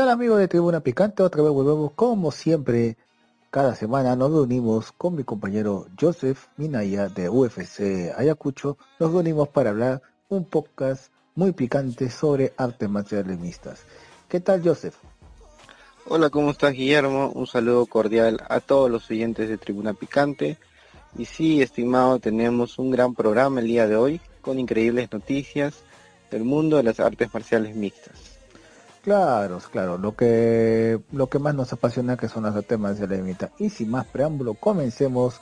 ¿Qué tal amigos de Tribuna Picante? Otra vez volvemos como siempre. Cada semana nos reunimos con mi compañero Joseph Minaya de UFC Ayacucho. Nos reunimos para hablar un podcast muy picante sobre artes marciales mixtas. ¿Qué tal Joseph? Hola, ¿cómo estás Guillermo? Un saludo cordial a todos los oyentes de Tribuna Picante. Y sí, estimado, tenemos un gran programa el día de hoy con increíbles noticias del mundo de las artes marciales mixtas. Claro, claro, lo que lo que más nos apasiona que son las artes marciales mixtas. Y sin más preámbulo, comencemos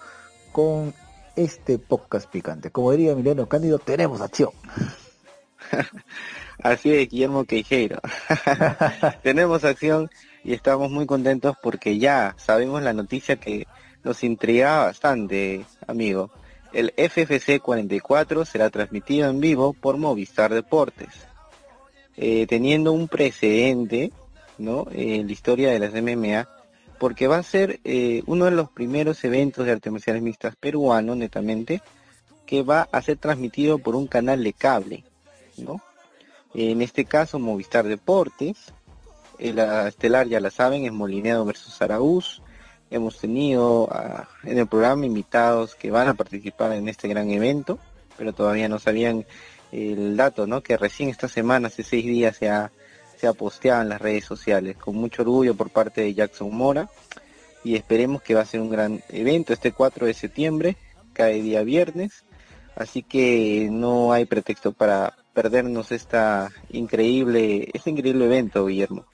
con este podcast picante. Como diría Emiliano Cándido, tenemos acción. Así es, Guillermo Queijeiro. tenemos acción y estamos muy contentos porque ya sabemos la noticia que nos intriga bastante, amigo. El FFC 44 será transmitido en vivo por Movistar Deportes, eh, teniendo un precedente ¿no? en la historia de las MMA, porque va a ser eh, uno de los primeros eventos de artes marciales mixtas peruano, netamente, que va a ser transmitido por un canal de cable. ¿no? En este caso, Movistar Deportes, eh, la estelar ya la saben, es Molinedo versus Araúz, Hemos tenido ah, en el programa invitados que van a participar en este gran evento, pero todavía no sabían el dato, ¿no? Que recién esta semana, hace seis días, se ha, se ha posteado en las redes sociales, con mucho orgullo por parte de Jackson Mora, y esperemos que va a ser un gran evento este 4 de septiembre, cae día viernes, así que no hay pretexto para perdernos esta increíble, este increíble evento, Guillermo.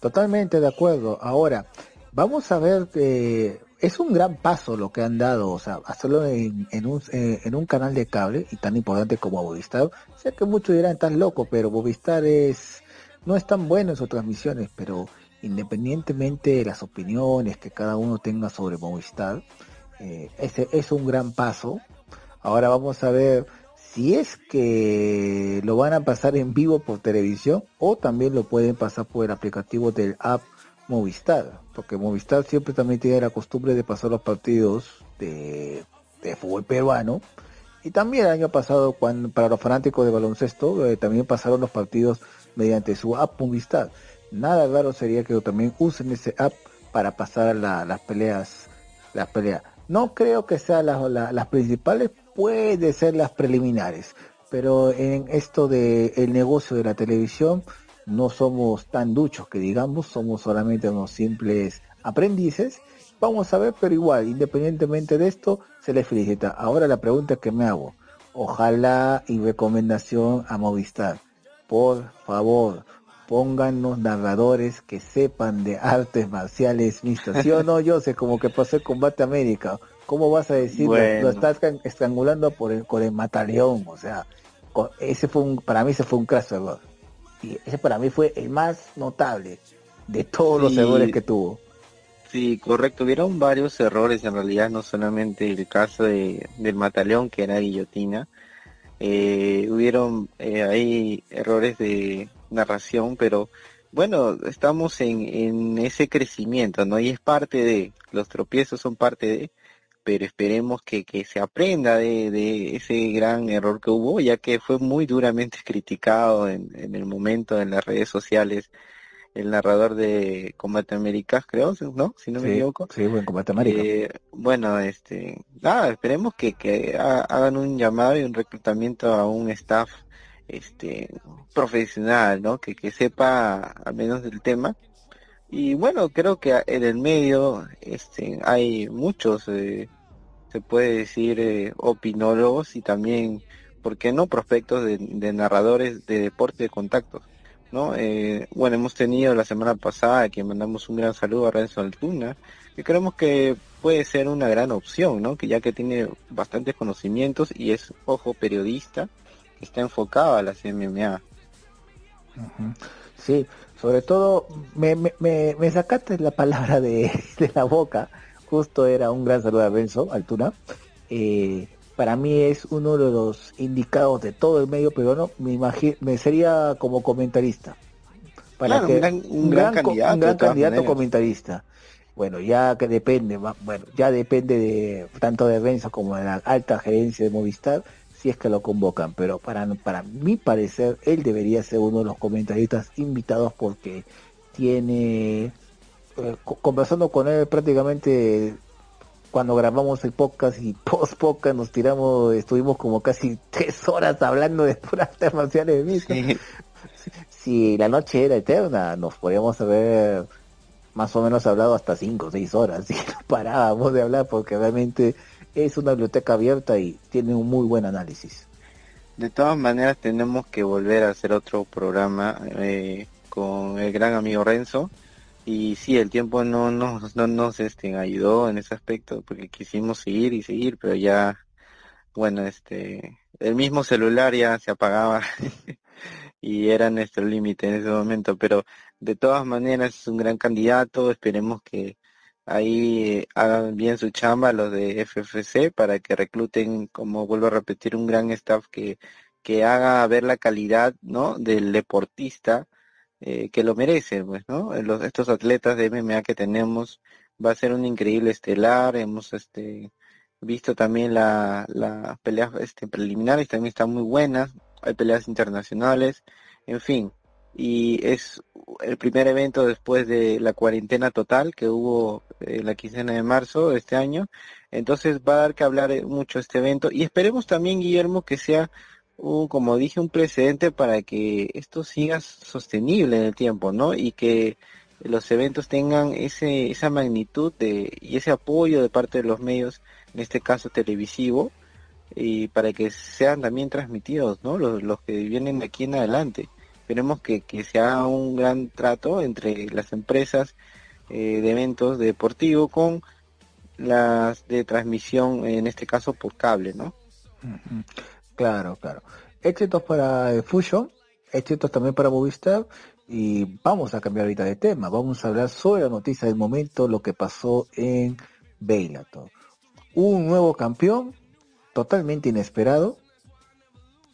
Totalmente de acuerdo. Ahora, vamos a ver que es un gran paso lo que han dado, o sea, hacerlo en, un, eh, en un canal de cable y tan importante como Movistar. Sé que muchos dirán, estás loco, pero Movistar es, no es tan bueno en sus transmisiones, pero independientemente de las opiniones que cada uno tenga sobre Movistar, eh, ese es un gran paso. Ahora vamos a ver si es que lo van a pasar en vivo por televisión o también lo pueden pasar por el aplicativo del app Movistar, porque Movistar siempre también tiene la costumbre de pasar los partidos de, fútbol peruano. Y también el año pasado, cuando, para los fanáticos de baloncesto, eh, también pasaron los partidos mediante su app Movistar. Nada raro sería que también usen ese app para pasar las peleas. Las peleas. No creo que sean las principales, puede ser las preliminares, pero en esto de el negocio de la televisión, no somos tan duchos que digamos, somos solamente unos simples aprendices. Vamos a ver, pero igual, independientemente de esto, se les felicita. Ahora la pregunta que me hago, ojalá y recomendación a Movistar, por favor, pónganos narradores que sepan de artes marciales mixtas. ¿Sí o no, yo sé como que pasó el combate América. ¿Cómo vas a decir? Lo estás estrangulando por el, por el mataleón. O sea, ese fue un, para mí ese fue un craso error y ese para mí fue el más notable de todos los errores que tuvo. Sí, correcto. Hubieron varios errores en realidad, no solamente el caso de, del Mataleón, que era guillotina. Eh, hubieron eh, ahí errores de narración, pero bueno, estamos en, en ese crecimiento, ¿no? Y es parte de, los tropiezos son parte de, pero esperemos que, que se aprenda de, de, ese gran error que hubo, ya que fue muy duramente criticado en, en el momento en las redes sociales el narrador de Combate América, creo, ¿no? Si no me equivoco. Sí, buen Combate América. Eh, bueno, este, nada, esperemos que, que hagan un llamado y un reclutamiento a un staff este profesional, ¿no? Que, que sepa al menos del tema y bueno, creo que en el medio este, hay muchos, eh, se puede decir, eh, opinólogos y también, ¿por qué no?, prospectos de, narradores de deporte de contactos. ¿no? Eh, bueno, hemos tenido la semana pasada que mandamos un gran saludo a Renzo Altuna, que creemos que puede ser una gran opción, ¿no? Que ya que tiene bastantes conocimientos y es, ojo, periodista, que está enfocado a las MMA. Sí, sobre todo, me, me, me, sacaste la palabra de, la boca. Justo era un gran saludo a Benzo Altuna. Eh, para mí es uno de los indicados de todo el medio peruano. Me imagino, me sería como comentarista. Para que, un gran, candidato, un gran candidato comentarista. Bueno, ya que depende, bueno, ya depende de tanto de Benzo como de la alta gerencia de Movistar si es que lo convocan, pero para, para mi parecer él debería ser uno de los comentaristas invitados porque tiene, eh, conversando con él prácticamente cuando grabamos el podcast y post podcast nos tiramos, estuvimos como casi tres horas hablando de puras artes marciales de Sí. Si, la noche era eterna, nos podríamos haber más o menos hablado hasta cinco o seis horas y no parábamos de hablar porque realmente es una biblioteca abierta y tiene un muy buen análisis. De todas maneras tenemos que volver a hacer otro programa eh, con el gran amigo Renzo y sí, el tiempo no nos, no nos este, ayudó en ese aspecto porque quisimos seguir y seguir, pero ya, bueno, este, el mismo celular ya se apagaba y era nuestro límite en ese momento, pero de todas maneras es un gran candidato, esperemos que ahí hagan bien su chamba los de FFC para que recluten, como vuelvo a repetir, un gran staff que, que haga ver la calidad, ¿no? del deportista eh, que lo merecen, pues, ¿no? Los, estos atletas de MMA que tenemos va a ser un increíble estelar, hemos este visto también la, las peleas este, preliminares, también están muy buenas, hay peleas internacionales, en fin, y es el primer evento después de la cuarentena total que hubo en la quincena de marzo de este año, entonces va a dar que hablar eh, mucho este evento. Y esperemos también, Guillermo, que sea como dije, un precedente para que esto siga sostenible en el tiempo, ¿no? Y que los eventos tengan ese, esa magnitud de, y ese apoyo de parte de los medios, en este caso televisivo, y para que sean también transmitidos, ¿no? Los, los que vienen aquí en adelante. Esperemos que, que se un gran trato entre las empresas eh, de eventos deportivos con las de transmisión, en este caso por cable, ¿no? Claro, claro. Éxitos para eh, Fusion, éxitos también para Movistar y vamos a cambiar ahorita de tema. Vamos a hablar sobre la noticia del momento, lo que pasó en Bellator. Un nuevo campeón, totalmente inesperado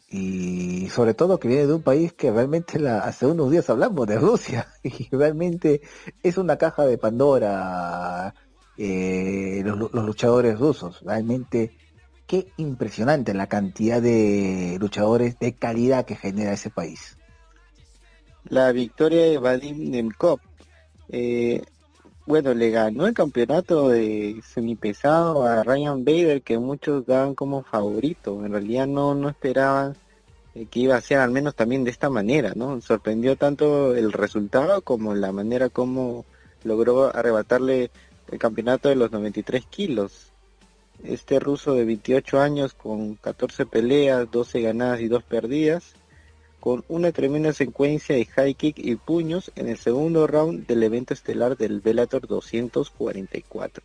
y sobre todo que viene de un país que realmente la, hace unos días hablamos de Rusia y realmente es una caja de Pandora eh, los, los luchadores rusos. Realmente qué impresionante la cantidad de luchadores de calidad que genera ese país. La victoria de Vadim Nemkov, eh, bueno, le ganó el campeonato de semipesado a Ryan Bader, que muchos daban como favorito. En realidad no, no esperaban eh, que iba a ser al menos también de esta manera, ¿no? Sorprendió tanto el resultado como la manera como logró arrebatarle el campeonato de los 93 kilos este ruso de 28 años con 14 peleas, 12 ganadas y 2 perdidas, con una tremenda secuencia de high kick y puños en el segundo round del evento estelar del Bellator 244.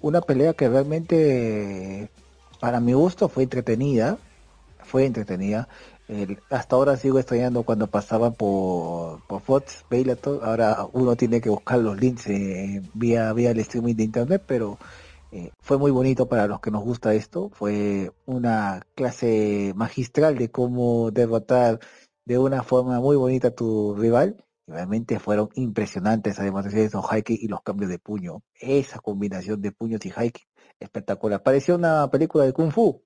Una pelea que realmente para mi gusto fue entretenida, fue entretenida. hasta ahora sigo extrañando cuando pasaban por, por Fox, Bellator, ahora uno tiene que buscar los links eh, vía, vía el streaming de internet, pero eh, fue muy bonito para los que nos gusta esto, fue una clase magistral de cómo derrotar de una forma muy bonita a tu rival. realmente fueron impresionantes además de esos high y los cambios de puño. Esa combinación de puños y high espectacular. Parecía una película de Kung Fu.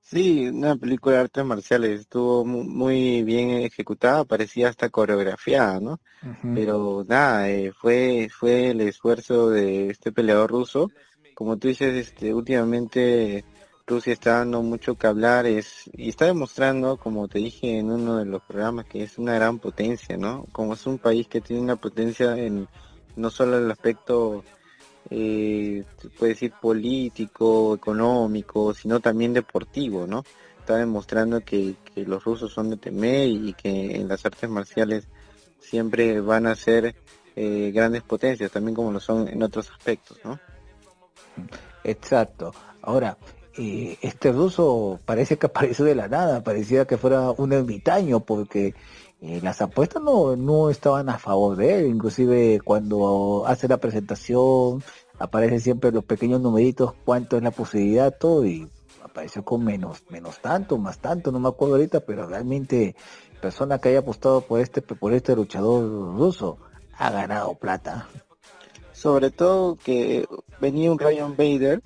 Sí, una película de artes marciales, estuvo muy bien ejecutada, parecía hasta coreografiada, ¿no? Pero nada, eh, fue, fue el esfuerzo de este peleador ruso como tú dices, este, últimamente Rusia está dando mucho que hablar es, y está demostrando, como te dije en uno de los programas, que es una gran potencia, ¿no? Como es un país que tiene una potencia en no solo el aspecto, eh, decir político, económico, sino también deportivo, ¿no? Está demostrando que, que los rusos son de temer y que en las artes marciales siempre van a ser eh, grandes potencias, también como lo son en otros aspectos, ¿no? Exacto. Ahora, eh, este ruso parece que apareció de la nada, parecía que fuera un ermitaño, porque eh, las apuestas no, no estaban a favor de él, inclusive cuando hace la presentación aparecen siempre los pequeños numeritos, cuánto es la posibilidad, todo, y apareció con menos, menos tanto, más tanto, no me acuerdo ahorita, pero realmente persona que haya apostado por este, por este luchador ruso ha ganado plata sobre todo que venía un Ryan Bader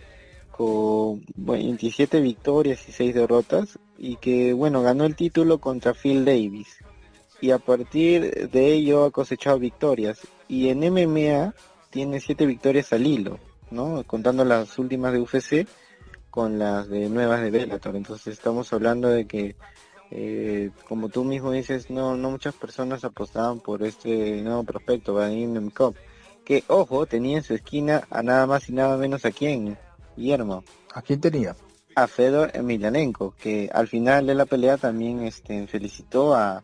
con 27 victorias y 6 derrotas y que bueno ganó el título contra Phil Davis y a partir de ello ha cosechado victorias. Y en MMA tiene siete victorias al hilo, ¿no? Contando las últimas de UFC con las de nuevas de Bellator. Entonces estamos hablando de que, eh, como tú mismo dices, no, no muchas personas apostaban por este nuevo prospecto, Vadim Cup. Que, ojo, tenía en su esquina a nada más y nada menos a quién, Guillermo. ¿A quién tenía? A Fedor Emelianenko, que al final de la pelea también este, felicitó a,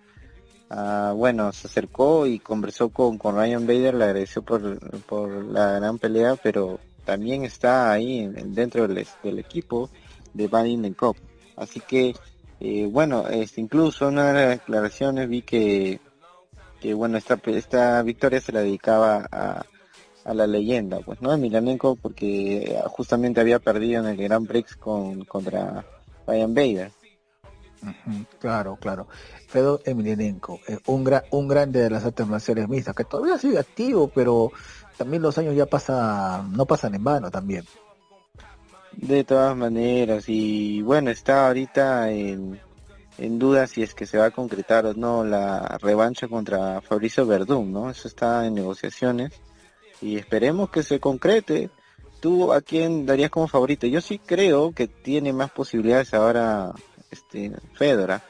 bueno, se acercó y conversó con, con Ryan Bader, le agradeció por, por la gran pelea, pero también está ahí dentro del, del, equipo de Van Cup. Así que, eh, bueno, este, incluso en una de las declaraciones vi que, que bueno, esta, esta victoria se la dedicaba a, a la leyenda, pues, ¿no? Emelianenko porque justamente había perdido en el Grand Prix con, contra Ryan Bader. claro, claro. Fedor Emelianenko, eh, un, un grande de las artes marciales mixtas, que todavía sigue activo, pero también los años ya pasan, no pasan en vano también. De todas maneras, y bueno, está ahorita en, en duda si es que se va a concretar o no la revancha contra Fabricio Verdún, ¿no? Eso está en negociaciones y esperemos que se concrete. ¿Tú a quién darías como favorito? Yo sí creo que tiene más posibilidades ahora este Fedora,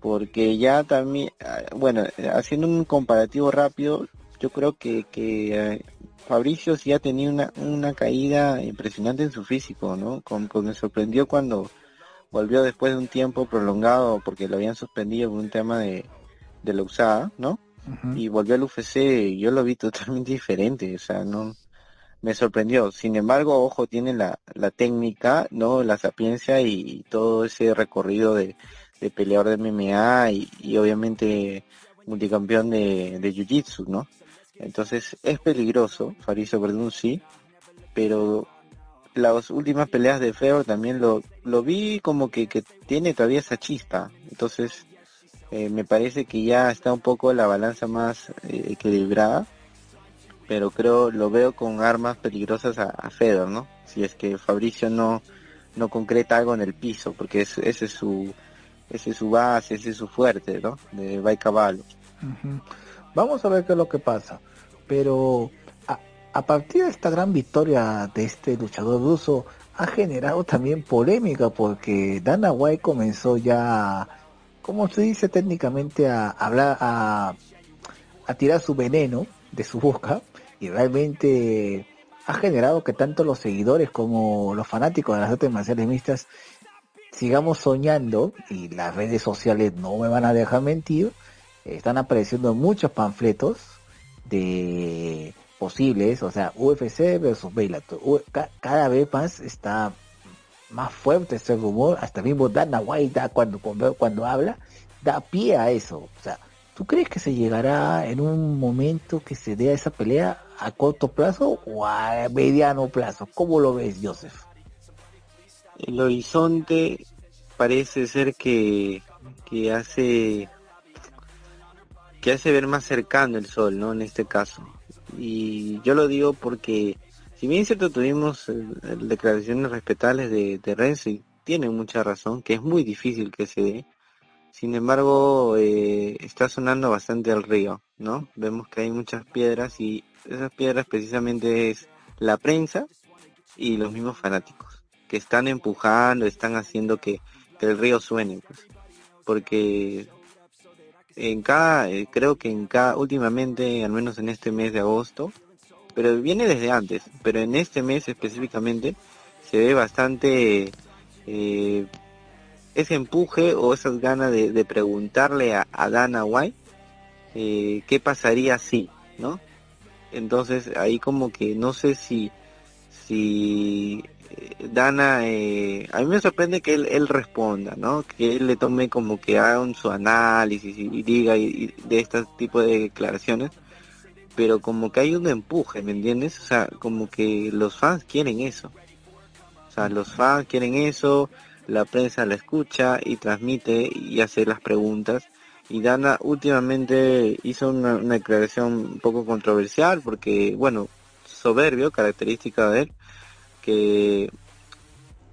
porque ya también, ah, bueno, haciendo un comparativo rápido, yo creo que, que eh, Fabricio sí ha tenido una, una caída impresionante en su físico, ¿no? Con, me sorprendió cuando volvió después de un tiempo prolongado porque lo habían suspendido por un tema de, de la usada, ¿no? y volvió al UFC y yo lo vi totalmente diferente, o sea, no me sorprendió. Sin embargo, ojo, tiene la, la técnica, ¿no? La sapiencia y, todo ese recorrido de, de peleador de MMA y, obviamente multicampeón de, de Jiu-Jitsu, ¿no? Entonces es peligroso, Fariso Verdun sí, pero las últimas peleas de Feo también lo, lo vi como que, que tiene todavía esa chispa. Entonces eh, me parece que ya está un poco la balanza más eh, equilibrada, pero creo lo veo con armas peligrosas a, Fedor, ¿no? Si es que Fabricio no no concreta algo en el piso, porque ese es su ese es su base, ese es su fuerte, ¿no? De Baikabalo. Vamos a ver qué es lo que pasa, pero a, a partir de esta gran victoria de este luchador ruso ha generado también polémica porque Dana White comenzó ya como se dice técnicamente, a hablar, a, a tirar su veneno de su boca y realmente ha generado que tanto los seguidores como los fanáticos de las artes marciales mixtas sigamos soñando y las redes sociales no me van a dejar mentir están apareciendo muchos panfletos de posibles o sea UFC versus Bellator cada vez más está más fuerte ese rumor, hasta mismo Dana White cuando, cuando, cuando habla, da pie a eso. O sea, ¿tú crees que se llegará en un momento que se dé a esa pelea a corto plazo o a mediano plazo? ¿Cómo lo ves, Joseph? El horizonte parece ser que, que hace que hace ver más cercano el sol, ¿no? En este caso. Y yo lo digo porque si bien cierto tuvimos eh, declaraciones respetables de, de Renzi, tiene mucha razón, que es muy difícil que se dé. Sin embargo, eh, está sonando bastante el río, ¿no? Vemos que hay muchas piedras y esas piedras precisamente es la prensa y los mismos fanáticos, que están empujando, están haciendo que, el río suene, pues. porque en cada, eh, creo que en cada, últimamente, al menos en este mes de agosto, pero viene desde antes, pero en este mes específicamente se ve bastante eh, ese empuje o esas ganas de, preguntarle a, Dana White eh, qué pasaría si, ¿no? Entonces ahí como que no sé si si eh, Dana, a mí me sorprende que él, responda, ¿no? Que él le tome como que haga un, su análisis y, diga y, de este tipo de declaraciones, pero como que hay un empuje, ¿me entiendes? O sea, como que los fans quieren eso. O sea, los fans quieren eso, la prensa la escucha y transmite y hace las preguntas. Y Dana últimamente hizo una, declaración un poco controversial porque, bueno, soberbio, característica de él, que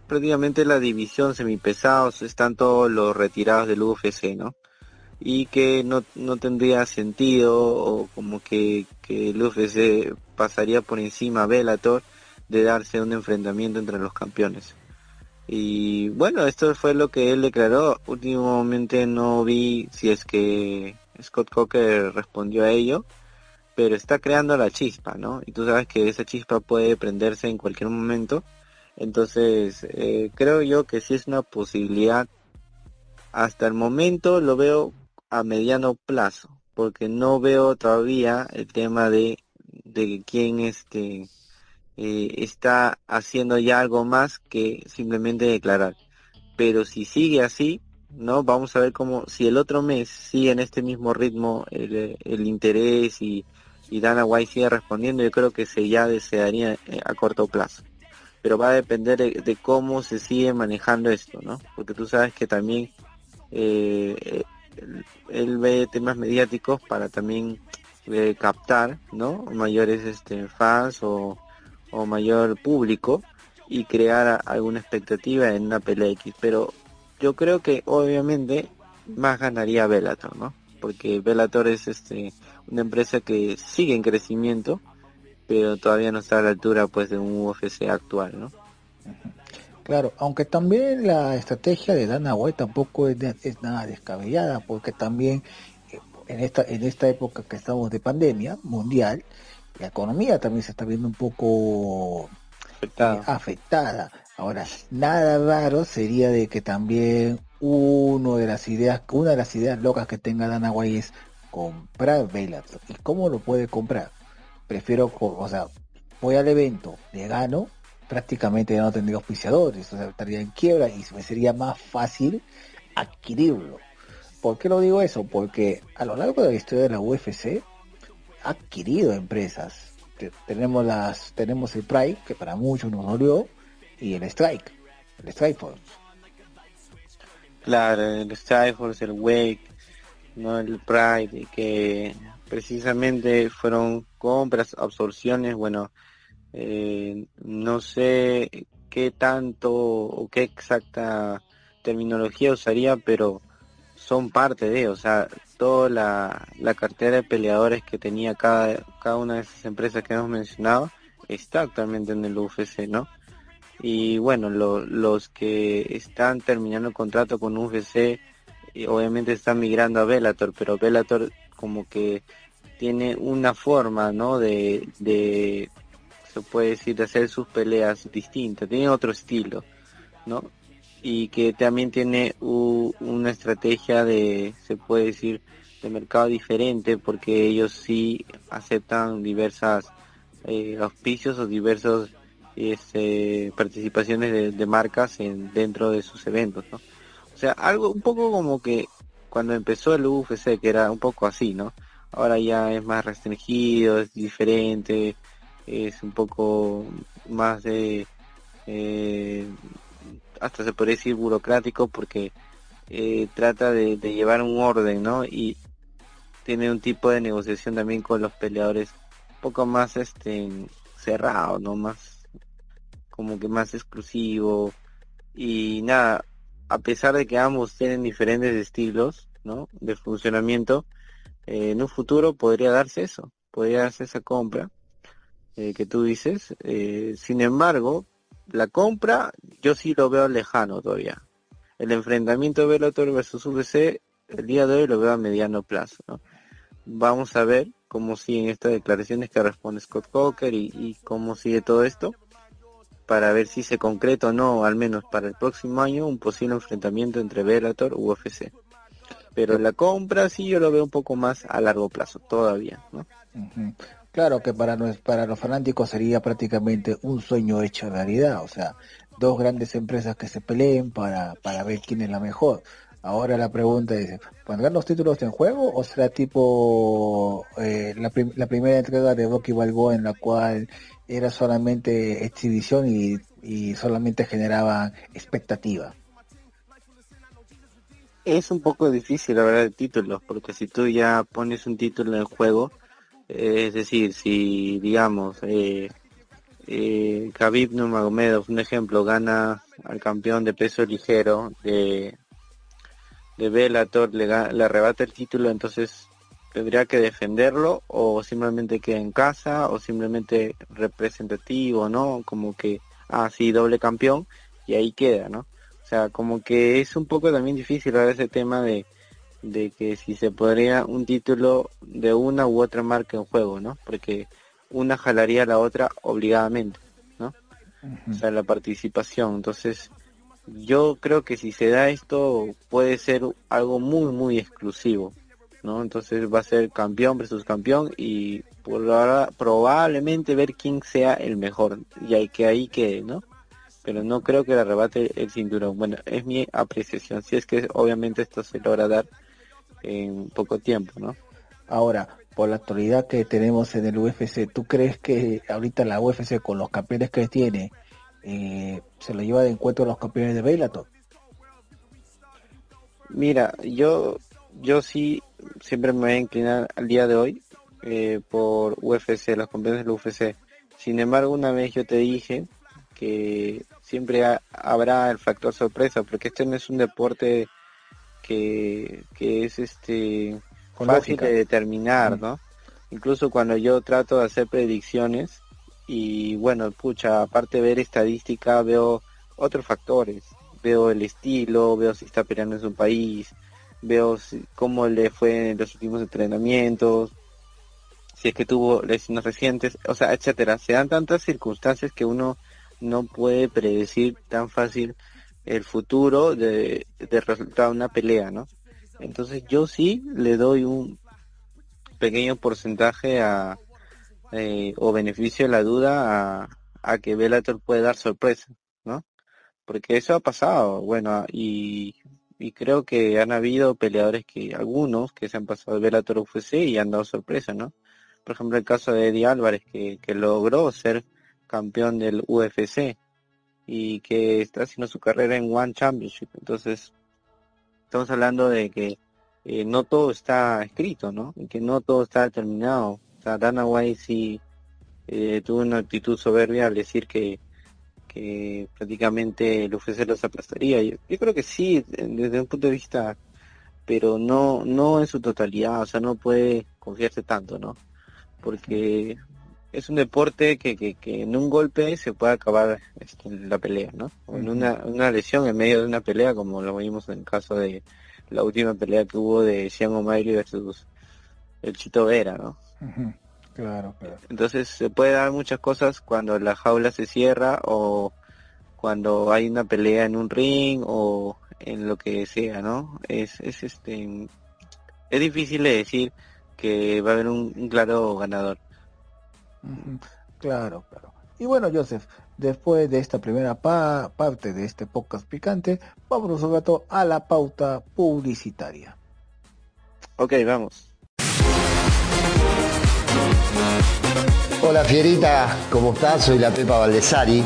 prácticamente la división semipesados están todos los retirados del UFC, ¿no? y que no, no tendría sentido o como que, que el UFC pasaría por encima a Bellator de darse un enfrentamiento entre los campeones. Y bueno, esto fue lo que él declaró. Últimamente no vi si es que Scott Coker respondió a ello, pero está creando la chispa, ¿no? Y tú sabes que esa chispa puede prenderse en cualquier momento. Entonces, eh, creo yo que sí es una posibilidad. Hasta el momento lo veo a mediano plazo, porque no veo todavía el tema de, de quién este eh, está haciendo ya algo más que simplemente declarar. Pero si sigue así, ¿no? Vamos a ver cómo, si el otro mes sigue en este mismo ritmo el, el interés y, y Dana White sigue respondiendo, yo creo que se ya desearía eh, a corto plazo. Pero va a depender de, cómo se sigue manejando esto, ¿no? Porque tú sabes que también eh, él, ve temas mediáticos para también eh, captar, ¿no? Mayores este, fans o, mayor público y crear alguna expectativa en una pelea X. Pero yo creo que obviamente más ganaría Bellator, ¿no? Porque Bellator es este una empresa que sigue en crecimiento, pero todavía no está a la altura pues de un UFC actual, ¿no? Claro, aunque también la estrategia de Dana White tampoco es, es nada descabellada, porque también eh, en esta en esta época que estamos de pandemia mundial, la economía también se está viendo un poco eh, afectada. Ahora, nada raro sería de que también uno de las ideas, una de las ideas locas que tenga Dana White es comprar Bellator. ¿Y cómo lo puede comprar? Prefiero, o sea, voy al evento, le gano, prácticamente ya no tendría auspiciadores, estaría en quiebra y me sería más fácil adquirirlo. ¿Por qué lo digo eso? Porque a lo largo de la historia de la UFC, adquirido empresas. tenemos las, tenemos el Pride, que para muchos nos dolió, y el Strike, el Strike Force. Claro, el Strike Force, el Wake, no el Pride, que precisamente fueron compras, absorciones, bueno, eh, no sé qué tanto o qué exacta terminología usaría, pero son parte de, o sea, toda la, la cartera de peleadores que tenía cada, cada una de esas empresas que hemos mencionado está actualmente en el UFC, ¿no? Y bueno, los que están terminando el contrato con UFC obviamente están migrando a Bellator, pero Bellator como que tiene una forma, ¿no? De, de se puede decir, de hacer sus peleas distintas, tiene otro estilo, ¿no? y que también tiene una estrategia de, se puede decir, de mercado diferente porque ellos sí aceptan diversas eh, auspicios o diversos este, participaciones de, marcas en, dentro de sus eventos. O sea, algo un poco como que cuando empezó el UFC, que era un poco así, ¿no? Ahora ya es más restringido, es diferente, es un poco más de... Eh, hasta se puede decir burocrático porque eh, trata de, llevar un orden, ¿no? Y tiene un tipo de negociación también con los peleadores un poco más este cerrado, ¿no? Más como que más exclusivo y nada, a pesar de que ambos tienen diferentes estilos. De funcionamiento, eh, en un futuro podría darse eso, podría darse esa compra eh, que tú dices. sin embargo, la compra yo sí lo veo lejano todavía. El enfrentamiento de Bellator versus UFC el día de hoy lo veo a mediano plazo. Vamos a ver cómo siguen estas declaraciones que responde Scott Coker y, cómo sigue todo esto para ver si se concreta o no, al menos para el próximo año, un posible enfrentamiento entre Bellator y UFC. Pero la compra sí yo lo veo un poco más a largo plazo todavía, ¿no? Claro que para, para los fanáticos sería prácticamente un sueño hecho realidad, o sea, dos grandes empresas que se peleen para, para ver quién es la mejor. Ahora la pregunta es, ¿pondrán los títulos en juego o será tipo eh, la, primera entrega de Rocky Balboa en la cual era solamente exhibición y, solamente generaba expectativa? Es un poco difícil hablar de títulos, porque si tú ya pones un título en juego, es decir, si digamos eh, eh, Khabib Nurmagomedov, un ejemplo, gana al campeón de peso ligero de de Bellator le, le arrebata el título, entonces tendría que defenderlo o simplemente queda en casa o simplemente representativo, ¿no? Como que, ah, sí, doble campeón y ahí queda, ¿no? O sea, como que es un poco también difícil ver ese tema de, de que si se podría un título de una u otra marca en juego, ¿no? Porque una jalaría a la otra obligadamente, ¿no? O sea, la participación. Entonces, yo creo que si se da esto puede ser algo muy, muy exclusivo, ¿no? Entonces va a ser campeón versus campeón y por ahora probablemente ver quién sea el mejor y hay que ahí quede, ¿no? Pero no creo que le arrebate el cinturón. Bueno, es mi apreciación. Si es que obviamente esto se logra dar en poco tiempo, ¿no? Ahora, por la actualidad que tenemos en el UFC, ¿tú crees que ahorita la UFC con los campeones que tiene eh, se lo lleva de encuentro a los campeones de Bellator? Mira, yo yo sí siempre me voy a inclinar al día de hoy eh, por UFC, los campeones del UFC. Sin embargo, una vez yo te dije que siempre habrá el factor sorpresa, porque este no es un deporte que, que es este fácil de determinar, mm. ¿no? Incluso cuando yo trato de hacer predicciones y bueno, pucha, aparte de ver estadística, veo otros factores. Veo el estilo, veo si está peleando en su país, veo cómo le fue en los últimos entrenamientos, si es que tuvo lesiones recientes, o sea, etcétera. Se dan tantas circunstancias que uno no puede predecir tan fácil el futuro de, de resultado de una pelea, ¿no? Entonces yo sí le doy un pequeño porcentaje a eh, o beneficio de la duda a, a que Bellator puede dar sorpresa, ¿no? Porque eso ha pasado, bueno, y y creo que han habido peleadores que, algunos que se han pasado de Bellator UFC y han dado sorpresa, ¿no? Por ejemplo, el caso de Eddie Álvarez, que, que logró ser campeón del UFC y que está haciendo su carrera en One Championship. Entonces, estamos hablando de que eh, no todo está escrito, ¿no? Y que no todo está determinado. O sea, Dana White sí eh, tuvo una actitud soberbia al decir que que prácticamente el UFC los aplastaría. Yo, creo que sí, desde un punto de vista, pero no no en su totalidad, o sea, no puede confiarse tanto, ¿no? Porque es un deporte que, que, que en un golpe se puede acabar este, la pelea, ¿no? en una, una lesión en medio de una pelea, como lo vimos en el caso de la última pelea que hubo de Sean O'Malley versus el Chito Vera, ¿no? Claro, Entonces se puede dar muchas cosas cuando la jaula se cierra o cuando hay una pelea en un ring o en lo que sea, ¿no? Es, es este es difícil de decir que va a haber un, claro ganador. Claro, claro. Y bueno, Joseph, después de esta primera parte de este podcast picante, vamos un rato a la pauta publicitaria. Ok, vamos. Hola Fierita, ¿cómo estás? Soy la Pepa Valdesari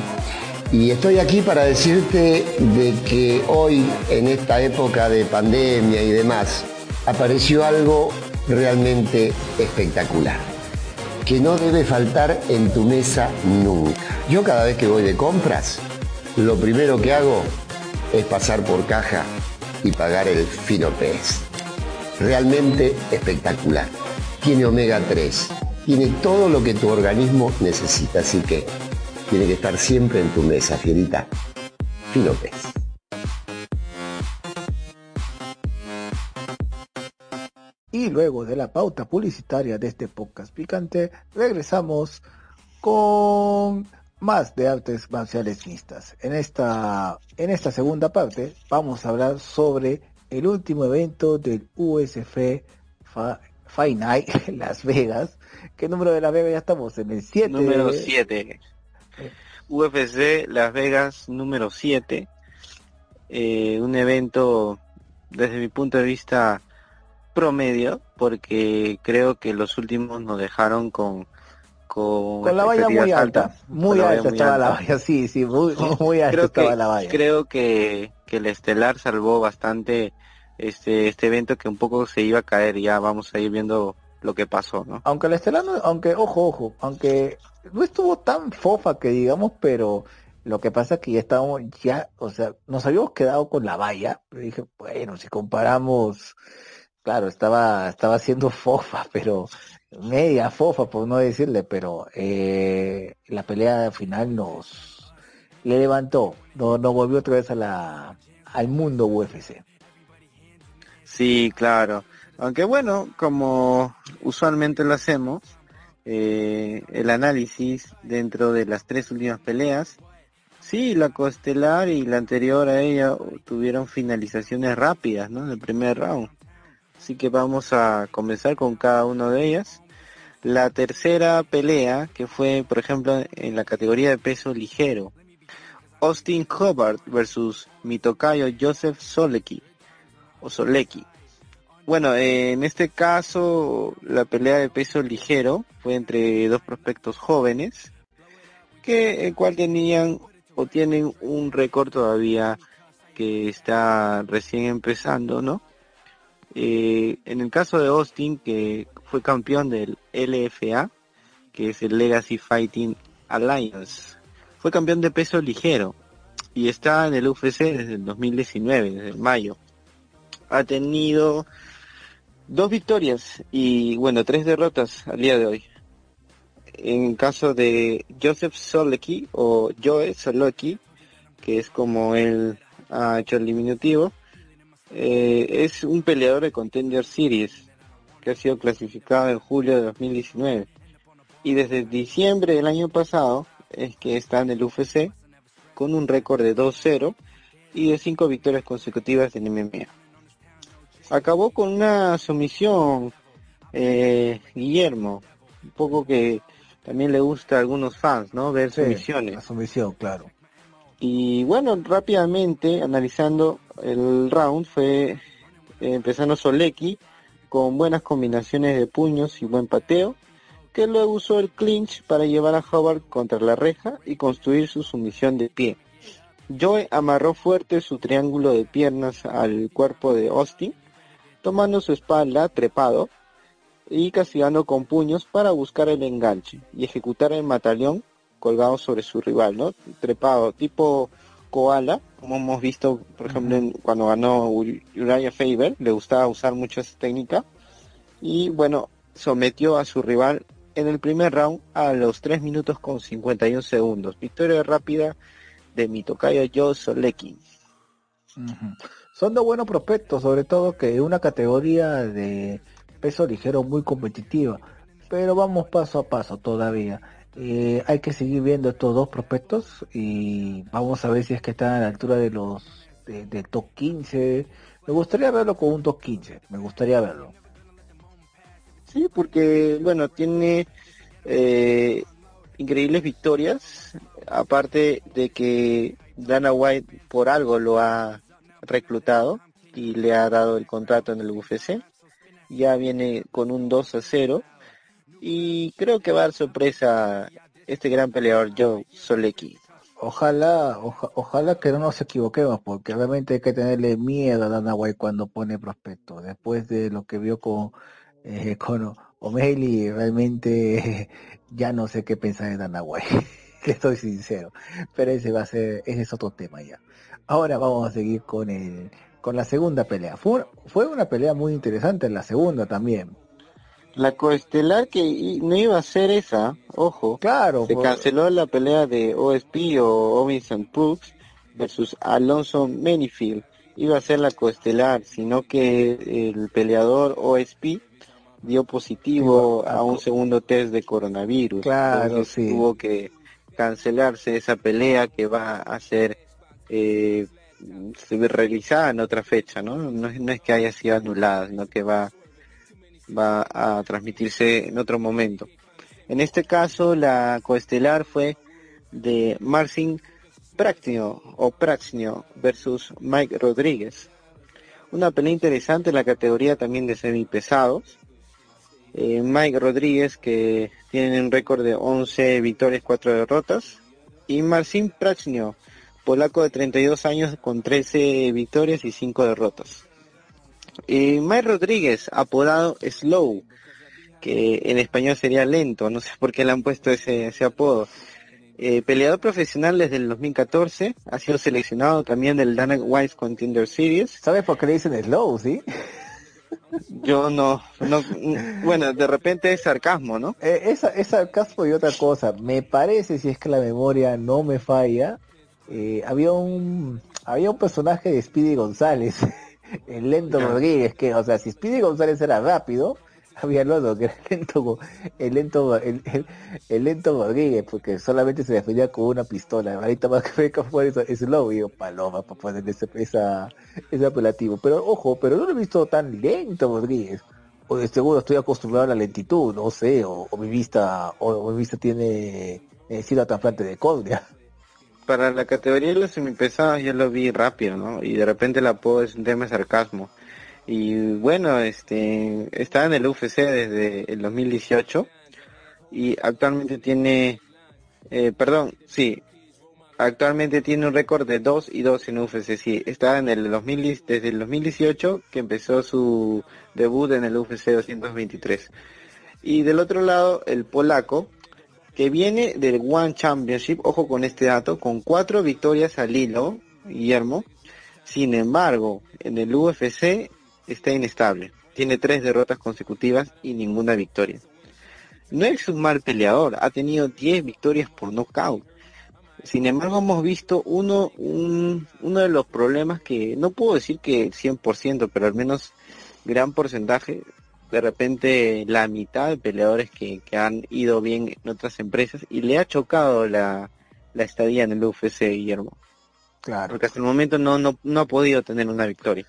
y estoy aquí para decirte de que hoy, en esta época de pandemia y demás, apareció algo realmente espectacular, que no debe faltar en tu mesa nunca. Yo cada vez que voy de compras, lo primero que hago es pasar por caja y pagar el fino pez. Realmente espectacular. Tiene omega 3 tiene todo lo que tu organismo necesita, así que tiene que estar siempre en tu mesa, fierita. Fino Y luego de la pauta publicitaria de este podcast picante, regresamos con más de artes marciales mixtas. En esta, en esta segunda parte vamos a hablar sobre el último evento del USF Fight Night Las Vegas. ¿Qué número de Las Vegas ya estamos? En el 7. Número 7. UFC Las Vegas número 7. Eh, un evento desde mi punto de vista promedio porque creo que los últimos nos dejaron con con, la valla muy alta, muy alta estaba la valla, sí, sí, muy, muy alta estaba la valla. Creo que, que el estelar salvó bastante este, este evento que un poco se iba a caer, ya vamos a ir viendo lo que pasó, ¿no? Aunque el Estelar, aunque, ojo, ojo, aunque no estuvo tan fofa que digamos, pero Lo que pasa es que ya estábamos, ya, o sea, nos habíamos quedado con la valla, pero dije, bueno, si comparamos, claro, estaba, estaba haciendo fofa, pero media fofa, por no decirle, pero eh, la pelea final nos le levantó, no, no volvió otra vez a la, al mundo UFC. Sí, claro. Aunque bueno, como usualmente lo hacemos, eh, el análisis dentro de las tres últimas peleas Sí, la costelar y la anterior a ella tuvieron finalizaciones rápidas, ¿no? En el primer round. Así que vamos a comenzar con cada una de ellas. La tercera pelea, que fue, por ejemplo, en la categoría de peso ligero. Austin Hobart versus Mitokayo Joseph Solecki. O Solecki. Bueno, en este caso, la pelea de peso ligero fue entre dos prospectos jóvenes, que el cual tenían o tienen un récord todavía que está recién empezando, ¿no? Eh, en el caso de Austin, que fue campeón del LFA, que es el Legacy Fighting Alliance, fue campeón de peso ligero y está en el UFC desde el 2019, desde mayo. Ha tenido dos victorias y bueno, tres derrotas al día de hoy en caso de Joseph Solecki o Joe Solecki, que es como él ha hecho el diminutivo, eh, es un peleador de Contender Series que ha sido clasificado en julio de 2019 y desde diciembre del año pasado es que está en el UFC con un récord de 2-0 y de 5 victorias consecutivas en MMA. Acabó con una sumisión eh, Guillermo, un poco que también le gusta a algunos fans, ¿no? Ver sumisiones. La sumisión, claro. Y bueno, rápidamente, analizando el round, fue eh, empezando Soleki con buenas combinaciones de puños y buen pateo, que luego usó el clinch para llevar a Howard contra la reja y construir su sumisión de pie. Joe amarró fuerte su triángulo de piernas al cuerpo de Austin, tomando su espalda trepado y castigando con puños para buscar el enganche y ejecutar el mataleón colgado sobre su rival, ¿no? Trepado, tipo koala, como hemos visto, por ejemplo, cuando ganó Uriah Faber, le gustaba usar mucho esa técnica. Y bueno, sometió a su rival en el primer round a los 3 minutos con 51 segundos. Victoria rápida de mi tocayo Joe Solecki. Son dos buenos prospectos, sobre todo que una categoría de peso ligero muy competitiva, pero vamos paso a paso todavía. Eh, hay que seguir viendo estos dos prospectos y vamos a ver si es que están a la altura de los de, top 15. Me gustaría verlo con un top 15, me gustaría verlo. Sí, porque bueno, tiene eh, increíbles victorias, aparte de que Dana White por algo lo ha reclutado y le ha dado el contrato en el UFC ya viene con un 2 a 0 y creo que va a dar sorpresa este gran peleador Joe Solecki. Ojalá, ojalá que no nos equivoquemos, porque realmente hay que tenerle miedo a Dana White cuando pone prospecto. Después de lo que vio con, eh, con O'Malley, realmente ya no sé qué pensar de Dana White, que estoy sincero. Pero ese va a ser, ese es otro tema ya. Ahora vamos a seguir con el con la segunda pelea. Fue, fue una pelea muy interesante en la segunda también. La coestelar que no iba a ser esa, ojo. Claro. Se canceló la pelea de OSP o Ovington Brooks versus Alonso Menifield. Iba a ser la coestelar, sino que el peleador OSP dio positivo a un segundo test de coronavirus. Claro, sí. Tuvo que cancelarse esa pelea que va a ser eh, se realizada en otra fecha, ¿no? Es, que haya sido anulada, sino que va, a transmitirse en otro momento. En este caso, la coestelar fue de Marcin Praxnio o Praxnio versus Mike Rodríguez. Una pelea interesante en la categoría también de semipesados. Eh, Mike Rodríguez que tiene un récord de 11 victorias, 4 derrotas. Y Marcin Praxnio polaco de 32 años con 13 victorias y 5 derrotas. Y Mike Rodríguez, apodado Slow, que en español sería lento, no sé por qué le han puesto ese, ese apodo. Eh, peleador profesional desde el 2014, ha sido seleccionado también del Dana White Contender Series. ¿Sabes por qué le dicen slow, sí? Yo no, no, bueno, de repente es sarcasmo, ¿no? Eh, es, es, sarcasmo y otra cosa. Me parece, si es que la memoria no me falla, eh, había un había un personaje de Speedy González, el lento Rodríguez, que, o sea, si Speedy González era rápido, había el otro que era el lento, el lento, el, lento Rodríguez, porque solamente se defendía con una pistola. Ahorita más que fue eso, es lo paloma para poner ese, esa, ese apelativo. Pero ojo, pero no lo he visto tan lento Rodríguez. O de seguro estoy acostumbrado a la lentitud, no sé, o, mi vista, o, mi vista tiene eh, sido trasplante de córnea. Para la categoría de los semipesados ya lo vi rápido, ¿no? Y de repente la puedo es un tema de sarcasmo y bueno, este, está en el UFC desde el 2018 y actualmente tiene, eh, perdón, sí, actualmente tiene un récord de 2 y 2 en UFC, sí, está en el 2000, desde el 2018 que empezó su debut en el UFC 223. Y del otro lado, el polaco, que viene del One Championship, ojo con este dato, con cuatro victorias al hilo, Guillermo. Sin embargo, en el UFC está inestable. Tiene tres derrotas consecutivas y ninguna victoria. No es un mal peleador, ha tenido 10 victorias por nocaut. Sin embargo, hemos visto uno, uno de los problemas que no puedo decir que 100%, pero al menos gran porcentaje, de repente la mitad de peleadores que, han ido bien en otras empresas y le ha chocado la, la estadía en el UFC, Guillermo. Claro. Porque hasta el momento no, no, no ha podido tener una victoria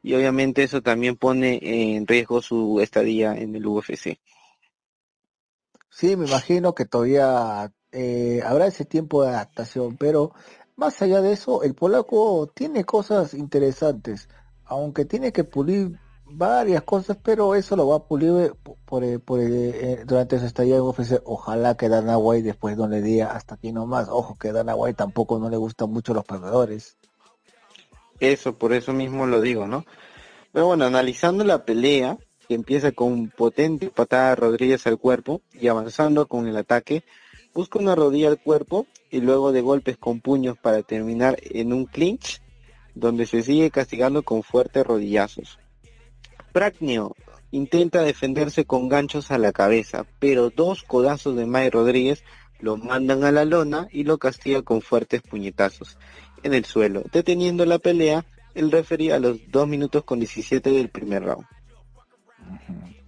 y obviamente eso también pone en riesgo su estadía en el UFC. Sí, me imagino que todavía eh, habrá ese tiempo de adaptación, pero más allá de eso, el polaco tiene cosas interesantes, aunque tiene que pulir varias cosas, pero eso lo va a pulir por, por, eh, durante su estadía en. Ojalá que Dana White después no le diga hasta aquí nomás. Ojo que Dana White tampoco no le gustan mucho los perdedores. Eso, por eso mismo lo digo, ¿no? Pero bueno, analizando la pelea, que empieza con potente patada de Rodríguez al cuerpo y avanzando con el ataque, busca una rodilla al cuerpo y luego de golpes con puños para terminar en un clinch, donde se sigue castigando con fuertes rodillazos. Pragnio intenta defenderse con ganchos a la cabeza, pero dos codazos de May Rodríguez lo mandan a la lona y lo castiga con fuertes puñetazos en el suelo, deteniendo la pelea el referee a los 2 minutos con 17 del primer round.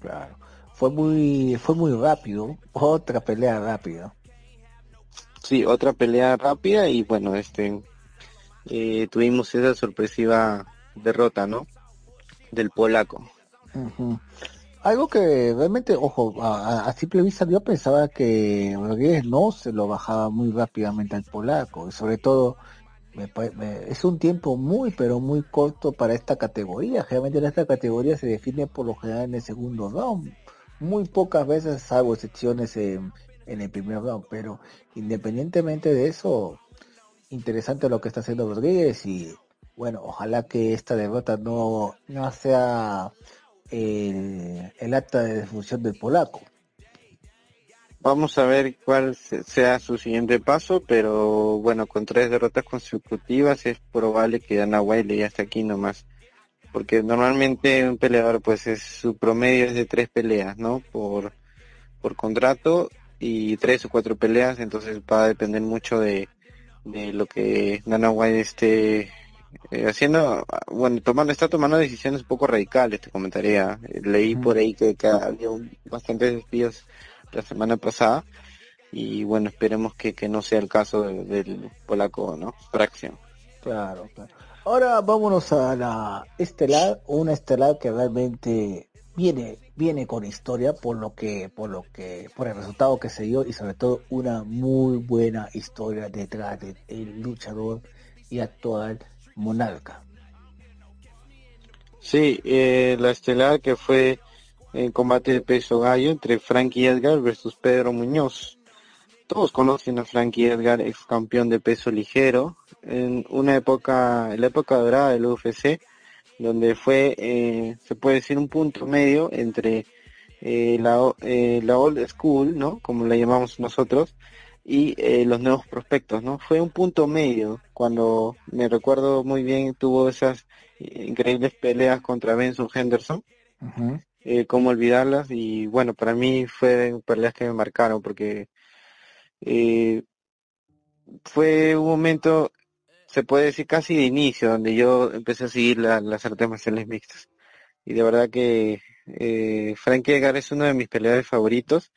Claro. Fue muy, fue muy rápido, otra pelea rápida. Sí, otra pelea rápida y bueno, este eh, tuvimos esa sorpresiva derrota, ¿no? Del polaco. Algo que realmente, ojo, a, simple vista yo pensaba que Rodríguez no se lo bajaba muy rápidamente al polaco, y sobre todo es un tiempo muy pero muy corto para esta categoría. Generalmente en esta categoría se define por lo general en el segundo round. Muy pocas veces, salvo excepciones en, el primer round. Pero independientemente de eso, interesante lo que está haciendo Rodríguez y bueno, ojalá que esta derrota no, no sea el, el acta de defunción del polaco. Vamos a ver cuál sea su siguiente paso, pero bueno, con tres derrotas consecutivas es probable que Dana White ya esté aquí nomás. Porque normalmente un peleador pues es su promedio es de tres peleas, ¿no? Por, por contrato y tres o cuatro peleas, entonces va a depender mucho de, de lo que Dana White esté eh, haciendo, bueno, tomando, está tomando decisiones un poco radicales, te comentaría. Leí por ahí que, que había bastantes despidos la semana pasada y bueno, esperemos que, que no sea el caso del polaco, ¿no? Fracción. Claro, claro. Ahora vámonos a la estelar, una estelar que realmente viene viene con historia por lo que por lo que por el resultado que se dio y sobre todo una muy buena historia detrás del luchador y actual monarca. Sí, eh, la estelar que fue en combate de peso gallo entre Frankie Edgar versus Pedro Muñoz. Todos conocen a Frankie Edgar, ex campeón de peso ligero, en una época, en la época dorada del UFC, donde fue, eh, se puede decir, un punto medio entre eh, la, eh, la old school, ¿no? Como la llamamos nosotros, y eh, los nuevos prospectos, ¿no? Fue un punto medio cuando me recuerdo muy bien tuvo esas increíbles peleas contra Benson Henderson, eh, cómo olvidarlas y bueno, para mí fue peleas que me marcaron porque eh, fue un momento, se puede decir casi de inicio, donde yo empecé a seguir las artes marciales mixtas. Y de verdad que eh, Frank Edgar es uno de mis peleadores favoritos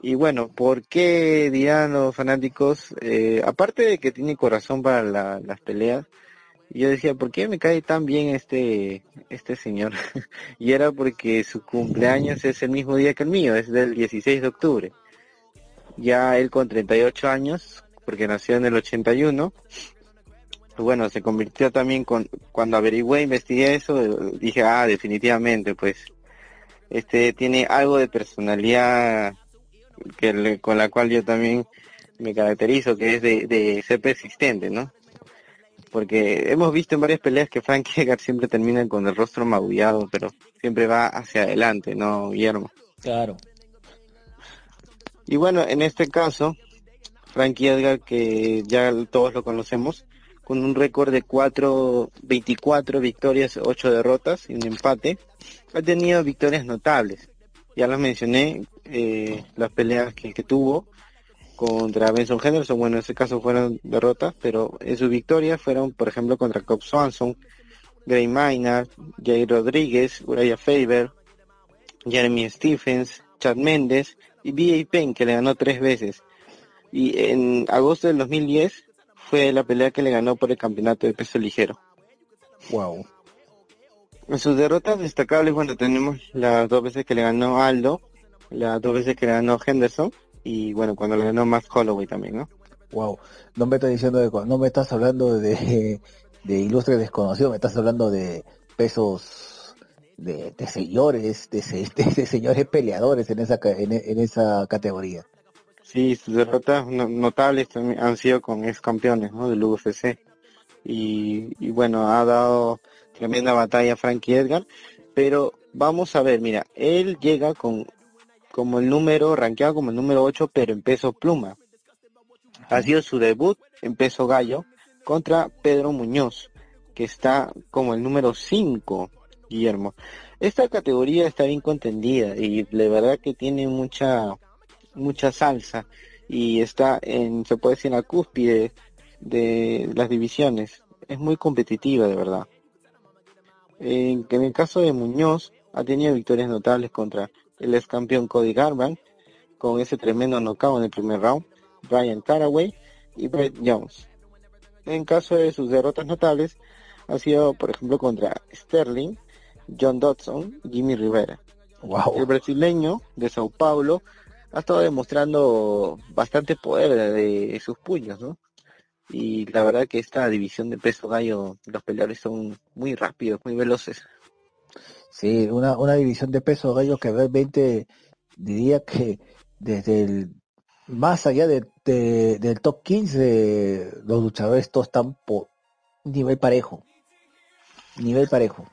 y bueno, ¿por qué dirán los fanáticos? Eh, aparte de que tiene corazón para las peleas, yo decía, ¿por qué me cae tan bien este, este señor? y era porque su cumpleaños es el mismo día que el mío, es del 16 de octubre. Ya él con 38 años, porque nació en el 81, bueno, se convirtió también con, cuando averigüé, investigué eso, dije, ah, definitivamente, pues, este tiene algo de personalidad que con la cual yo también me caracterizo, que es de, de ser persistente, ¿no? Porque hemos visto en varias peleas que Frank Edgar siempre termina con el rostro magullado, pero siempre va hacia adelante, ¿no, Guillermo? Claro. Y bueno, en este caso, Frankie Edgar, que ya todos lo conocemos, con un récord de 4, 24 victorias, 8 derrotas y un empate, ha tenido victorias notables. Ya las mencioné, eh, las peleas que, tuvo contra Benson Henderson, bueno, en ese caso fueron derrotas, pero en sus victorias fueron, por ejemplo, contra Cobb Swanson, Gray Maynard, Jay Rodríguez, Uriah Faber, Jeremy Stephens, Chad Méndez y B.A. Penn, que le ganó tres veces. Y en agosto del 2010 fue la pelea que le ganó por el campeonato de peso ligero. Wow. En sus derrotas destacables, bueno, tenemos las dos veces que le ganó Aldo, las dos veces que le ganó Henderson y bueno, cuando le ganó Max Holloway también, ¿no? Wow, no me estás diciendo de, no me estás hablando de, de ilustre desconocido, me estás hablando de pesos de, señores, de, señores peleadores en esa en, esa categoría. Sí, sus derrotas notables han sido con ex campeones, ¿no? Del UFC. Y, y bueno, ha dado tremenda batalla Frankie Edgar, pero vamos a ver, mira, él llega con como el número, rankeado como el número 8, pero en peso pluma. Ha sido su debut en peso gallo contra Pedro Muñoz, que está como el número 5, Guillermo. Esta categoría está bien contendida y de verdad que tiene mucha mucha salsa y está en, se puede decir, en la cúspide de las divisiones. Es muy competitiva, de verdad. En, en el caso de Muñoz, ha tenido victorias notables contra el ex campeón Cody Garbrandt con ese tremendo knockout en el primer round, Brian Caraway y Brett Jones. En caso de sus derrotas notables, ha sido por ejemplo contra Sterling, John Dodson Jimmy Rivera. El brasileño de Sao Paulo ha estado demostrando bastante poder de sus puños, ¿no? Y la verdad que esta división de peso gallo, los peleadores son muy rápidos, muy veloces. Sí, una, una división de peso gallo que realmente diría que desde el más allá de, del top 15 los luchadores todos están por nivel parejo. Nivel parejo.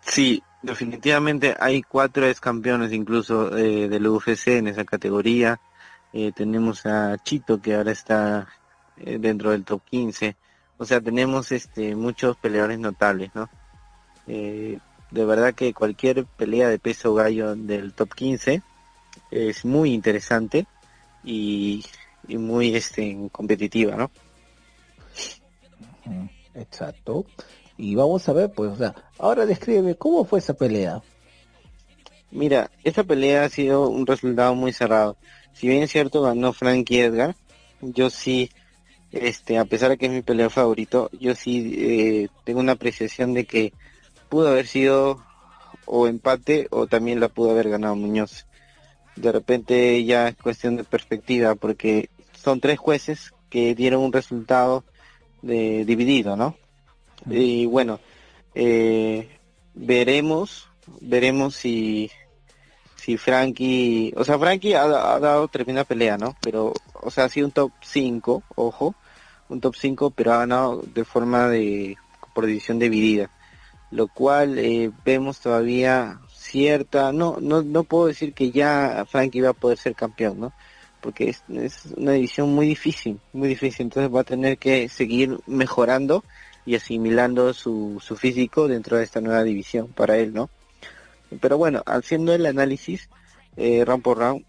Sí, definitivamente hay cuatro ex campeones incluso eh, del UFC en esa categoría. Eh, tenemos a Chito que ahora está eh, dentro del top 15. O sea, tenemos este muchos peleadores notables, ¿no? Eh, de verdad que cualquier pelea de peso gallo del top 15 es muy interesante y, muy este, competitiva, ¿no? Exacto. Y vamos a ver, pues, o sea, ahora describe cómo fue esa pelea. Mira, esa pelea ha sido un resultado muy cerrado. Si bien es cierto ganó Frankie Edgar, yo sí, este, a pesar de que es mi pelea favorito, yo sí eh, tengo una apreciación de que pudo haber sido o empate o también la pudo haber ganado Muñoz. De repente ya es cuestión de perspectiva porque son tres jueces que dieron un resultado de, dividido, ¿no? Y bueno, eh, veremos, veremos si si Frankie, o sea, Frankie ha, dado tremenda pelea, ¿no? Pero, o sea, ha sido un top 5, ojo, un top 5, pero ha ganado de forma de, por división dividida lo cual eh, vemos todavía cierta, no, no, no puedo decir que ya Frankie va a poder ser campeón, ¿no? porque es, una división muy difícil, muy difícil, entonces va a tener que seguir mejorando y asimilando su, su físico dentro de esta nueva división para él, ¿no? Pero bueno, haciendo el análisis eh, round por round,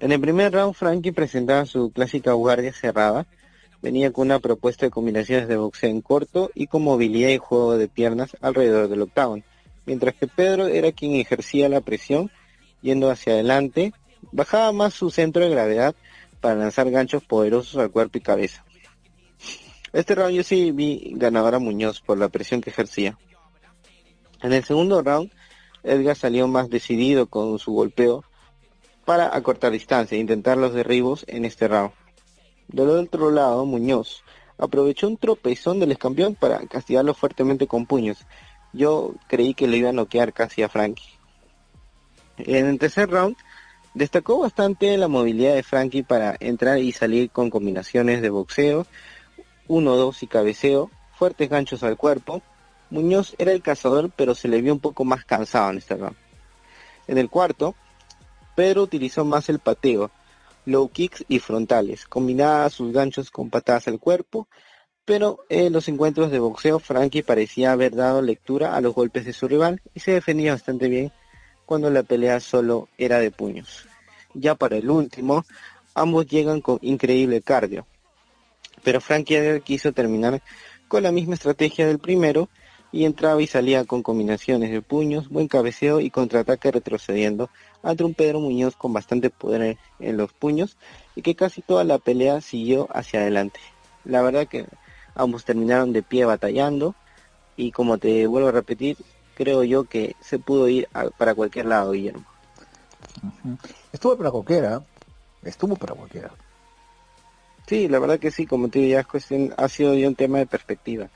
en el primer round Frankie presentaba su clásica guardia cerrada, venía con una propuesta de combinaciones de boxeo en corto y con movilidad y juego de piernas alrededor del octavo, mientras que Pedro era quien ejercía la presión yendo hacia adelante, bajaba más su centro de gravedad para lanzar ganchos poderosos al cuerpo y cabeza. Este round yo sí vi ganador a Muñoz por la presión que ejercía. En el segundo round, Edgar salió más decidido con su golpeo para acortar distancia e intentar los derribos en este round. Del otro lado, Muñoz aprovechó un tropezón del escampeón para castigarlo fuertemente con puños. Yo creí que le iba a noquear casi a Frankie. En el tercer round, destacó bastante la movilidad de Frankie para entrar y salir con combinaciones de boxeo, 1-2 y cabeceo, fuertes ganchos al cuerpo. Muñoz era el cazador, pero se le vio un poco más cansado en este round. En el cuarto, Pedro utilizó más el pateo, low kicks y frontales, combinaba sus ganchos con patadas al cuerpo, pero en los encuentros de boxeo Frankie parecía haber dado lectura a los golpes de su rival y se defendía bastante bien cuando la pelea solo era de puños. Ya para el último, ambos llegan con increíble cardio, pero Frankie quiso terminar con la misma estrategia del primero y entraba y salía con combinaciones de puños, buen cabeceo y contraataque retrocediendo ante un Pedro Muñoz con bastante poder en los puños y que casi toda la pelea siguió hacia adelante. La verdad que ambos terminaron de pie batallando y como te vuelvo a repetir, creo yo que se pudo ir para cualquier lado, Guillermo. Estuvo para cualquiera, estuvo para cualquiera. Sí, la verdad que sí, como te digo, ya es cuestión, ha sido ya un tema de perspectiva.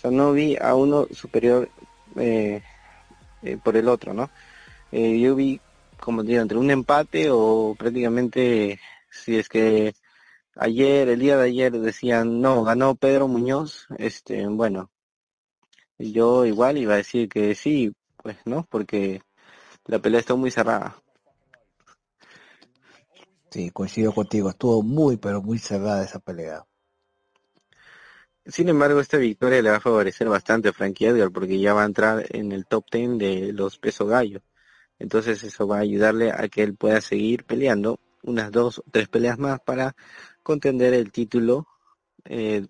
O sea, no vi a uno superior eh, eh, por el otro, ¿no? Eh, yo vi, como digo, entre un empate o prácticamente, si es que ayer, el día de ayer decían, no, ganó Pedro Muñoz, este, bueno, yo igual iba a decir que sí, pues, ¿no? Porque la pelea está muy cerrada. Sí, coincido contigo, estuvo muy, pero muy cerrada esa pelea. Sin embargo, esta victoria le va a favorecer bastante a Frankie Edgar porque ya va a entrar en el top 10 de los peso gallo. Entonces eso va a ayudarle a que él pueda seguir peleando unas dos o tres peleas más para contender el título eh,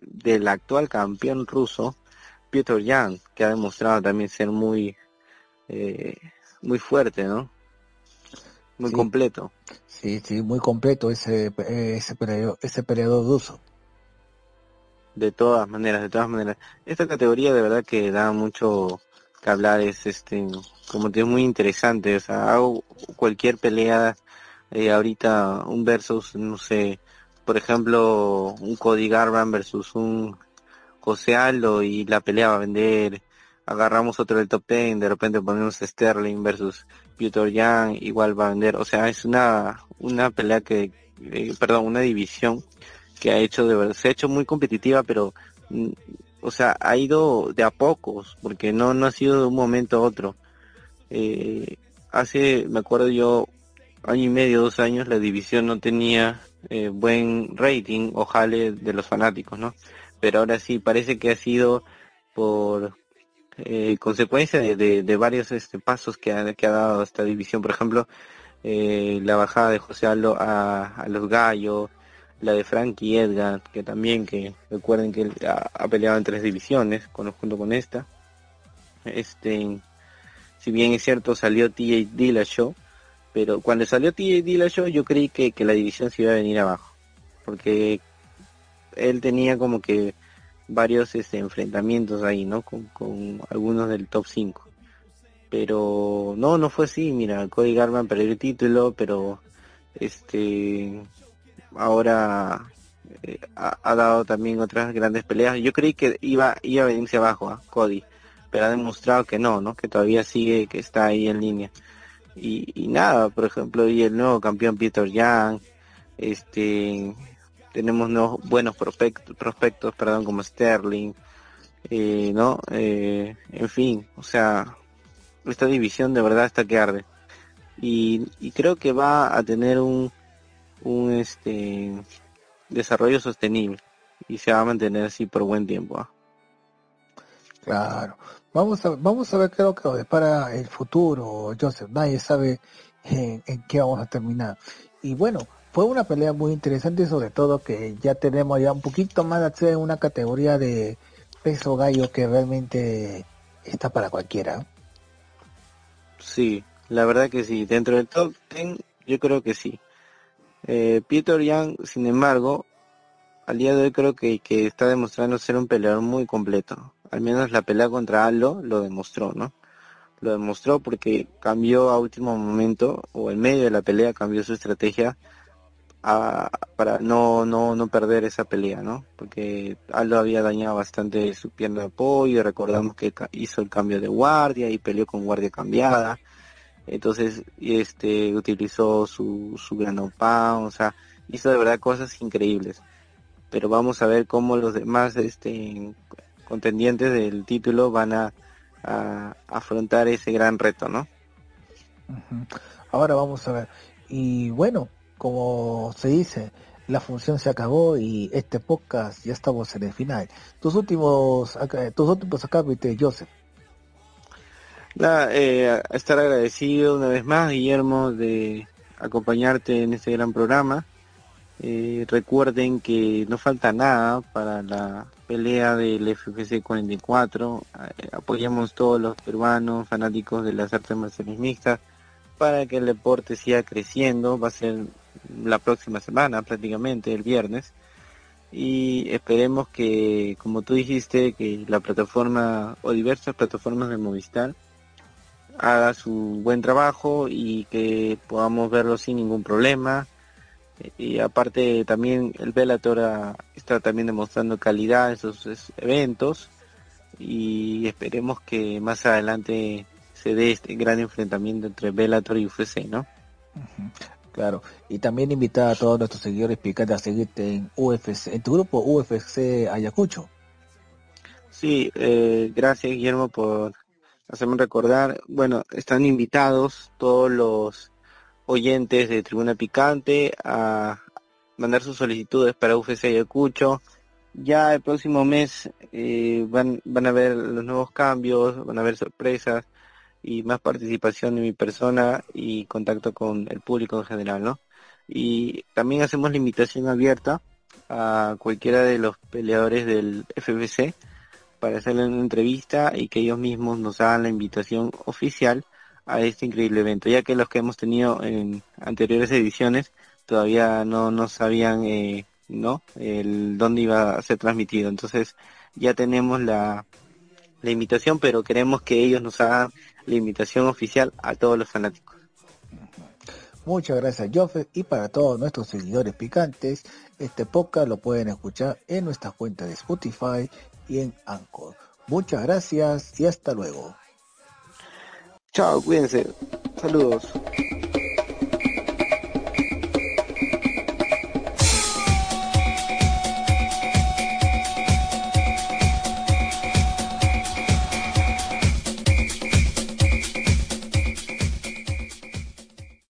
del actual campeón ruso Piotr Jan, que ha demostrado también ser muy eh, muy fuerte, ¿no? Muy completo. Sí, sí, muy completo ese ese peleador, ese peleador ruso. De todas maneras, de todas maneras. Esta categoría de verdad que da mucho que hablar, es este, como te muy interesante, o sea, hago cualquier pelea eh, ahorita, un versus, no sé, por ejemplo, un Cody Garban versus un José Aldo y la pelea va a vender, agarramos otro del top 10, de repente ponemos Sterling versus Peter Young, igual va a vender, o sea, es una, una pelea que, eh, perdón, una división que ha hecho de verdad, se ha hecho muy competitiva, pero, mm, o sea, ha ido de a pocos, porque no, no ha sido de un momento a otro. Eh, hace, me acuerdo yo, año y medio, dos años, la división no tenía eh, buen rating, ojalá de los fanáticos, ¿no? Pero ahora sí, parece que ha sido por eh, consecuencia de, de, varios este, pasos que ha, que ha dado esta división. Por ejemplo, la bajada de José Aldo a, a los gallos, la de Frankie Edgar, que también, que recuerden que él ha, peleado en tres divisiones, con, junto con esta. Este, si bien es cierto, salió TJ Dillashaw, pero cuando salió TJ Dillashaw yo creí que, que la división se iba a venir abajo, porque él tenía como que varios este, enfrentamientos ahí, ¿no? Con, con algunos del top 5. Pero no, no fue así, mira, Cody Garman perdió el título, pero este ahora eh, ha, dado también otras grandes peleas. Yo creí que iba, iba a venirse abajo a Cody, pero ha demostrado que no, ¿no? Que todavía sigue, que está ahí en línea. Y, y nada, por ejemplo, y el nuevo campeón Peter Young, este, tenemos nuevos buenos prospectos, prospectos perdón, como Sterling, eh, ¿no? Eh, en fin, o sea, esta división de verdad está que arde. Y, y creo que va a tener un, un este desarrollo sostenible y se va a mantener así por buen tiempo. ¿ah? Claro. Vamos a, vamos a ver qué es lo que para el futuro, Joseph. Nadie sabe en, qué vamos a terminar. Y bueno, fue una pelea muy interesante, sobre todo que ya tenemos ya un poquito más de acceso en una categoría de peso gallo que realmente está para cualquiera. Sí, la verdad que sí. Dentro del top 10, yo creo que sí. Eh, Peter Young, sin embargo, al día de hoy creo que, que está demostrando ser un peleador muy completo. Al menos la pelea contra Aldo lo demostró, ¿no? Lo demostró porque cambió a último momento, o en medio de la pelea cambió su estrategia para no, no, no perder esa pelea, ¿no? Porque Aldo había dañado bastante su pierna de apoyo, recordamos que hizo el cambio de guardia y peleó con guardia cambiada. Entonces, este, utilizó su, su gran o sea, hizo de verdad cosas increíbles. Pero vamos a ver cómo los demás, este, contendientes del título van a, afrontar ese gran reto, ¿no? Ahora vamos a ver. Y bueno, como se dice, la función se acabó y este podcast ya estamos en el final. Tus últimos, tus últimos acápites, Joseph. Eh, estar agradecido una vez más, Guillermo, de acompañarte en este gran programa. Eh, recuerden que no falta nada para la pelea del FFC 44. Eh, apoyamos todos los peruanos fanáticos de las artes marciales mixtas para que el deporte siga creciendo. Va a ser la próxima semana, prácticamente el viernes. Y esperemos que, como tú dijiste, que la plataforma o diversas plataformas de Movistar haga su buen trabajo y que podamos verlo sin ningún problema. Y aparte también el Bellator está también demostrando calidad en sus eventos y esperemos que más adelante se dé este gran enfrentamiento entre Bellator y UFC, ¿no? Claro, y también invitar a todos nuestros seguidores picantes a seguirte en UFC, en tu grupo UFC Ayacucho. Sí, eh, gracias Guillermo por hacerme recordar. Bueno, están invitados todos los oyentes de Tribuna Picante a mandar sus solicitudes para UFC Ayacucho. Ya el próximo mes eh, van, a ver los nuevos cambios, van a haber sorpresas y más participación de mi persona y contacto con el público en general, ¿no? Y también hacemos la invitación abierta a cualquiera de los peleadores del FBC para hacerle una entrevista y que ellos mismos nos hagan la invitación oficial a este increíble evento, ya que los que hemos tenido en anteriores ediciones todavía no, no sabían eh, ¿no? el dónde iba a ser transmitido. Entonces ya tenemos la, la invitación, pero queremos que ellos nos hagan la invitación oficial a todos los fanáticos. Muchas gracias, Joffe. Y para todos nuestros seguidores picantes, este podcast lo pueden escuchar en nuestra cuenta de Spotify y en Anchor. Muchas gracias y hasta luego. Chao, cuídense. Saludos.